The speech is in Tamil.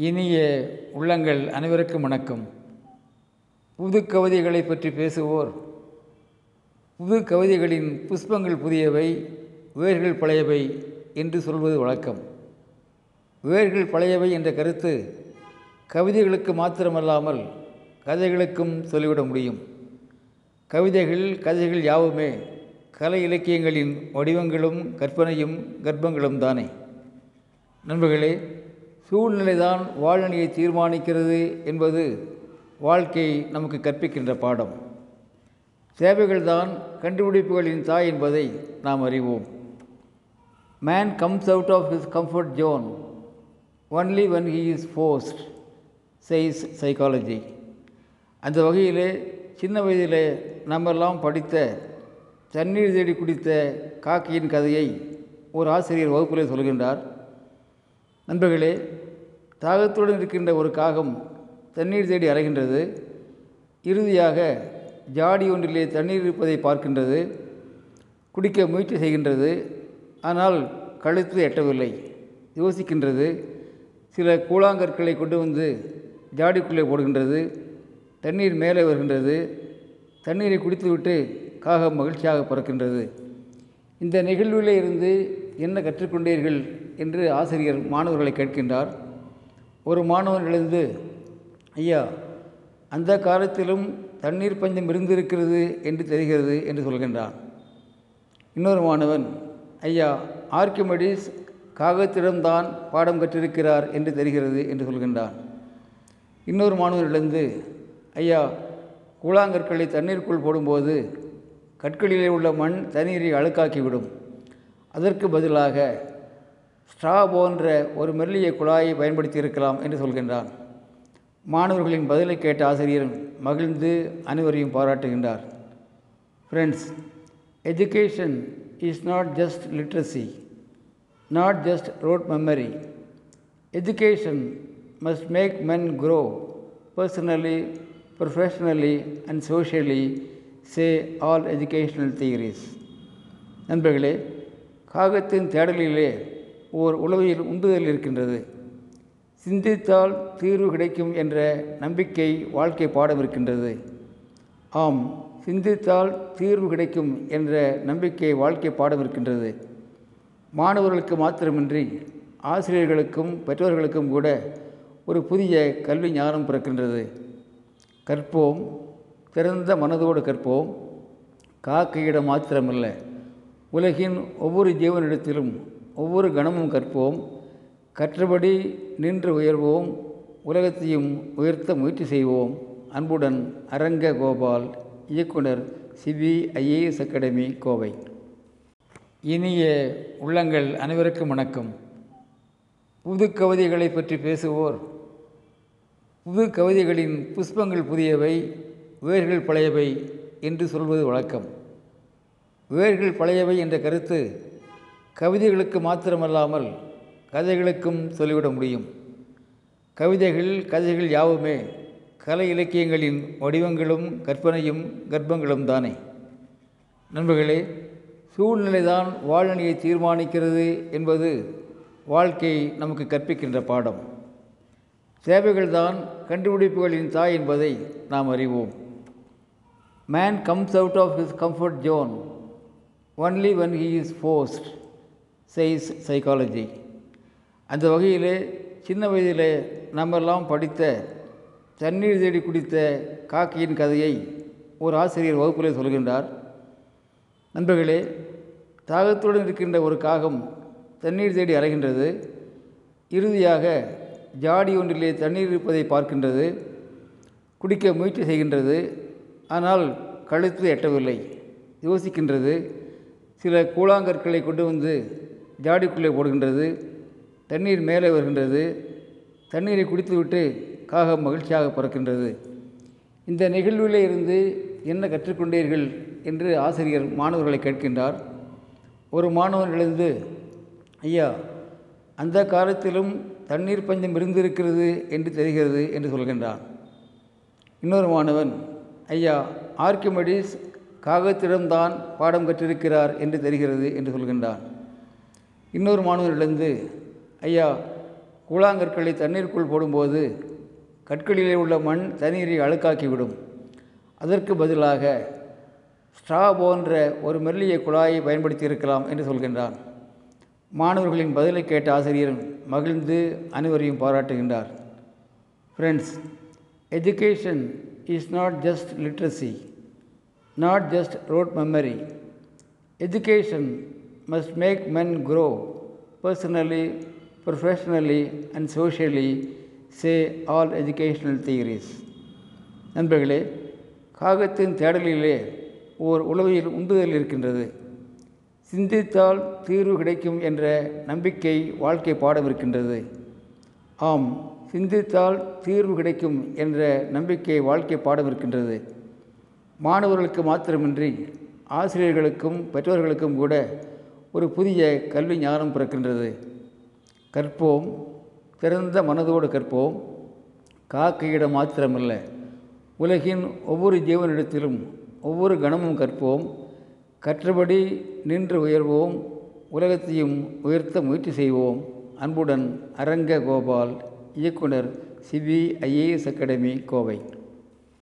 இனிய உள்ளங்கள் அனைவருக்கும் வணக்கம். புது கவிதைகளை பற்றி பேசுவோர். புது கவிதைகளின் புஷ்பங்கள் புதியவை வேர்கள் பழையவை என்று சொல்வது வழக்கம். வேர்கள் பழையவை என்ற கருத்து கவிதைகளுக்கு மாத்திரமல்லாமல் கதைகளுக்கும் சொல்லிவிட முடியும். கவிதைகள் கதைகள் யாவுமே கலை இலக்கியங்களின் வடிவங்களும் கற்பனையும் கர்ப்பங்களும் தானே. நண்பர்களே சூழ்நிலைதான் வாழ்நிலையை தீர்மானிக்கிறது என்பது வாழ்க்கை நமக்கு கற்பிக்கின்ற பாடம். சேவைகள்தான் கண்டுபிடிப்புகளின் தாய் என்பதை நாம் அறிவோம். Man comes out of his comfort zone only when he is forced says psychology அந்த வகையிலே சின்ன வயதிலே நம்மெல்லாம் படித்த தண்ணீர் தேடி குடித்த காக்கியின் கதையை ஒரு ஆசிரியர் வகுப்பிலே சொல்கின்றார். நண்பர்களே தாகத்துடன் இருக்கின்ற ஒரு காகம் தண்ணீர் தேடி அலைகின்றது. இறுதியாக ஜாடி ஒன்றிலே தண்ணீர் இருப்பதை பார்க்கின்றது. குடிக்க முயற்சி செய்கின்றது. ஆனால் கழுத்து எட்டவில்லை. யோசிக்கின்றது. சில கூழாங்கற்களை கொண்டு வந்து ஜாடிக்குள்ளே போடுகின்றது. தண்ணீர் மேலே வருகின்றது. தண்ணீரை குடித்துவிட்டு காகம் மகிழ்ச்சியாக பிறக்கின்றது. இந்த நிகழ்விலே இருந்து என்ன கற்றுக்கொண்டீர்கள்? என்று ஆசிரியர் மாணவர்களை கேட்கின்றார். ஒரு மாணவன் எழுந்து ஐயா அந்த காலத்திலும் தண்ணீர் பஞ்சம் இருந்திருக்கிறது என்று தெரிகிறது என்று சொல்கின்றான். இன்னொரு மாணவன் ஐயா ஆர்கிமெடிஸ் காகத்திடம்தான் பாடம் கற்றிருக்கிறார் என்று தெரிகிறது என்று சொல்கின்றான். இன்னொரு மாணவரிலிருந்து ஐயா கூழாங்கற்களை தண்ணீருக்குள் போடும்போது கற்களிலே உள்ள மண் தண்ணீரை அழுக்காக்கிவிடும். அதற்கு பதிலாக ஸ்ட்ரா போன்ற ஒரு மெல்லிய குழாயை பயன்படுத்தி இருக்கலாம் என்று சொல்கின்றான் மாணவர்களின் பதிலை கேட்ட ஆசிரியர் மகிழ்ந்து அனைவரையும் பாராட்டுகின்றார். Friends education is not just literacy not just rote memory education must make men grow personally professionally and socially say all educational theories நண்பர்களே காகத்தின் தேடலிலே ஓர் உளவியல் உந்துதல் இருக்கின்றது. சிந்தித்தால் தீர்வு கிடைக்கும் என்ற நம்பிக்கை வாழ்க்கை பாடம் இருக்கின்றது. ஆம் சிந்தித்தால் தீர்வு கிடைக்கும் என்ற நம்பிக்கை வாழ்க்கை பாடம் இருக்கின்றது. மாணவர்களுக்கு மாத்திரமின்றி ஆசிரியர்களுக்கும் பெற்றோர்களுக்கும் கூட ஒரு புதிய கல்வி ஞானம் பிறக்கின்றது. கற்போம் திறந்த மனதோடு கற்போம். காக்கையிடம் மாத்திரமல்ல உலகின் ஒவ்வொரு ஜீவனிடத்திலும் ஒவ்வொரு கணமும் கற்போம். கற்றபடி நின்று உயர்வோம். உலகத்தையும் உயர்த்த முயற்சி செய்வோம். அன்புடன் அரங்க கோபால் இயக்குனர் சிபிஐஏஎஸ் அகாடமி கோவை. இனிய உள்ளங்கள் அனைவருக்கும் வணக்கம். புது கவிதைகளை பற்றி பேசுவோர். புது கவிதைகளின் புஷ்பங்கள் புதியவை வேர்கள் பழையவை என்று சொல்வது வழக்கம். வேர்கள் பழையவை என்ற கருத்து கவிதைகளுக்கு மாத்திரமல்லாமல் கதைகளுக்கும் சொல்லிவிட முடியும். கவிதைகள் கதைகள் யாவுமே கலை இலக்கியங்களின் வடிவங்களும் கற்பனையும் கர்ப்பங்களும் தானே. நண்பர்களே சூழ்நிலைதான் வாழ்நிலையை தீர்மானிக்கிறது என்பது வாழ்க்கை நமக்கு கற்பிக்கின்ற பாடம். சேவைகள்தான் கண்டுபிடிப்புகளின் தாய் என்பதை நாம் அறிவோம். Man comes out of his comfort zone only when he is forced. Says psychology அந்த வகையில் சின்ன வயதில் நம்மெல்லாம் படித்த தண்ணீர் தேடி குடித்த காக்கியின் கதையை ஒரு ஆசிரியர் வகுப்பிலே சொல்கின்றார். நண்பர்களே தாகத்துடன் இருக்கின்ற ஒரு காகம் தண்ணீர் தேடி அலைகின்றது. இறுதியாக ஜாடி ஒன்றிலே தண்ணீர் இருப்பதை பார்க்கின்றது. குடிக்க முயற்சி செய்கின்றது. ஆனால் கழுத்து எட்டவில்லை. யோசிக்கின்றது. சில கூழாங்கற்களை கொண்டு வந்து ஜாடிக்குள்ளே போடுகின்றது தண்ணீர் மேலே வருகின்றது தண்ணீரை குடித்துவிட்டு காகம் மகிழ்ச்சியாக பறக்கின்றது. இந்த நிகழ்விலே இருந்து என்ன கற்றுக்கொண்டீர்கள் என்று ஆசிரியர் மாணவர்களை கேட்கின்றார். ஒரு மாணவன் எழுந்து ஐயா அந்த காலத்திலும் தண்ணீர் பஞ்சம் இருந்திருக்கிறது என்று தெரிகிறது என்று சொல்கின்றான். இன்னொரு மாணவன் ஐயா ஆர்கிமெடிஸ் காகத்திடம்தான் பாடம் கற்றிருக்கிறார் என்று தெரிகிறது என்று சொல்கின்றான். இன்னொரு மாணவரிலிருந்து ஐயா கூழாங்கற்களை தண்ணீருக்குள் போடும்போது கற்களிலே உள்ள மண் தண்ணீரை அழுக்காக்கிவிடும். அதற்கு பதிலாக ஸ்ட்ரா போன்ற ஒரு மெல்லிய குழாயை பயன்படுத்தி இருக்கலாம் என்று சொல்கின்றான். மாணவர்களின் பதிலை கேட்ட ஆசிரியர் மகிழ்ந்து அனைவரையும் பாராட்டுகின்றார். Friends education is not just literacy not just rote memory education must make men grow personally professionally and socially say all educational theories நண்பர்களே காகத்தின் தேடலிலே ஓர் உளவியல் உந்துதல் இருக்கின்றது. சிந்தித்தால் தீர்வு கிடைக்கும் என்ற நம்பிக்கை வாழ்க்கை பாடம் இருக்கின்றது ஆம் சிந்தித்தால் தீர்வு கிடைக்கும் என்ற நம்பிக்கை வாழ்க்கை பாடம் இருக்கின்றது மாணவர்களுக்கு மாத்திரமின்றி ஆசிரியர்களுக்கும் பெற்றோர்களுக்கும் கூட ஒரு புதிய கல்வி ஞானம் பிறக்கின்றது. கற்போம் திறந்த மனதோடு கற்போம். காக்கையிடம் மாத்திரமல்ல. உலகின் ஒவ்வொரு ஜீவனிடத்திலும் ஒவ்வொரு கணமும் கற்போம். கற்றபடி நின்று உயர்வோம். உலகத்தையும் உயர்த்த முயற்சி செய்வோம். அன்புடன் அரங்க கோபால் இயக்குனர் சிபிஐஏஎஸ் அகாடமி கோவை.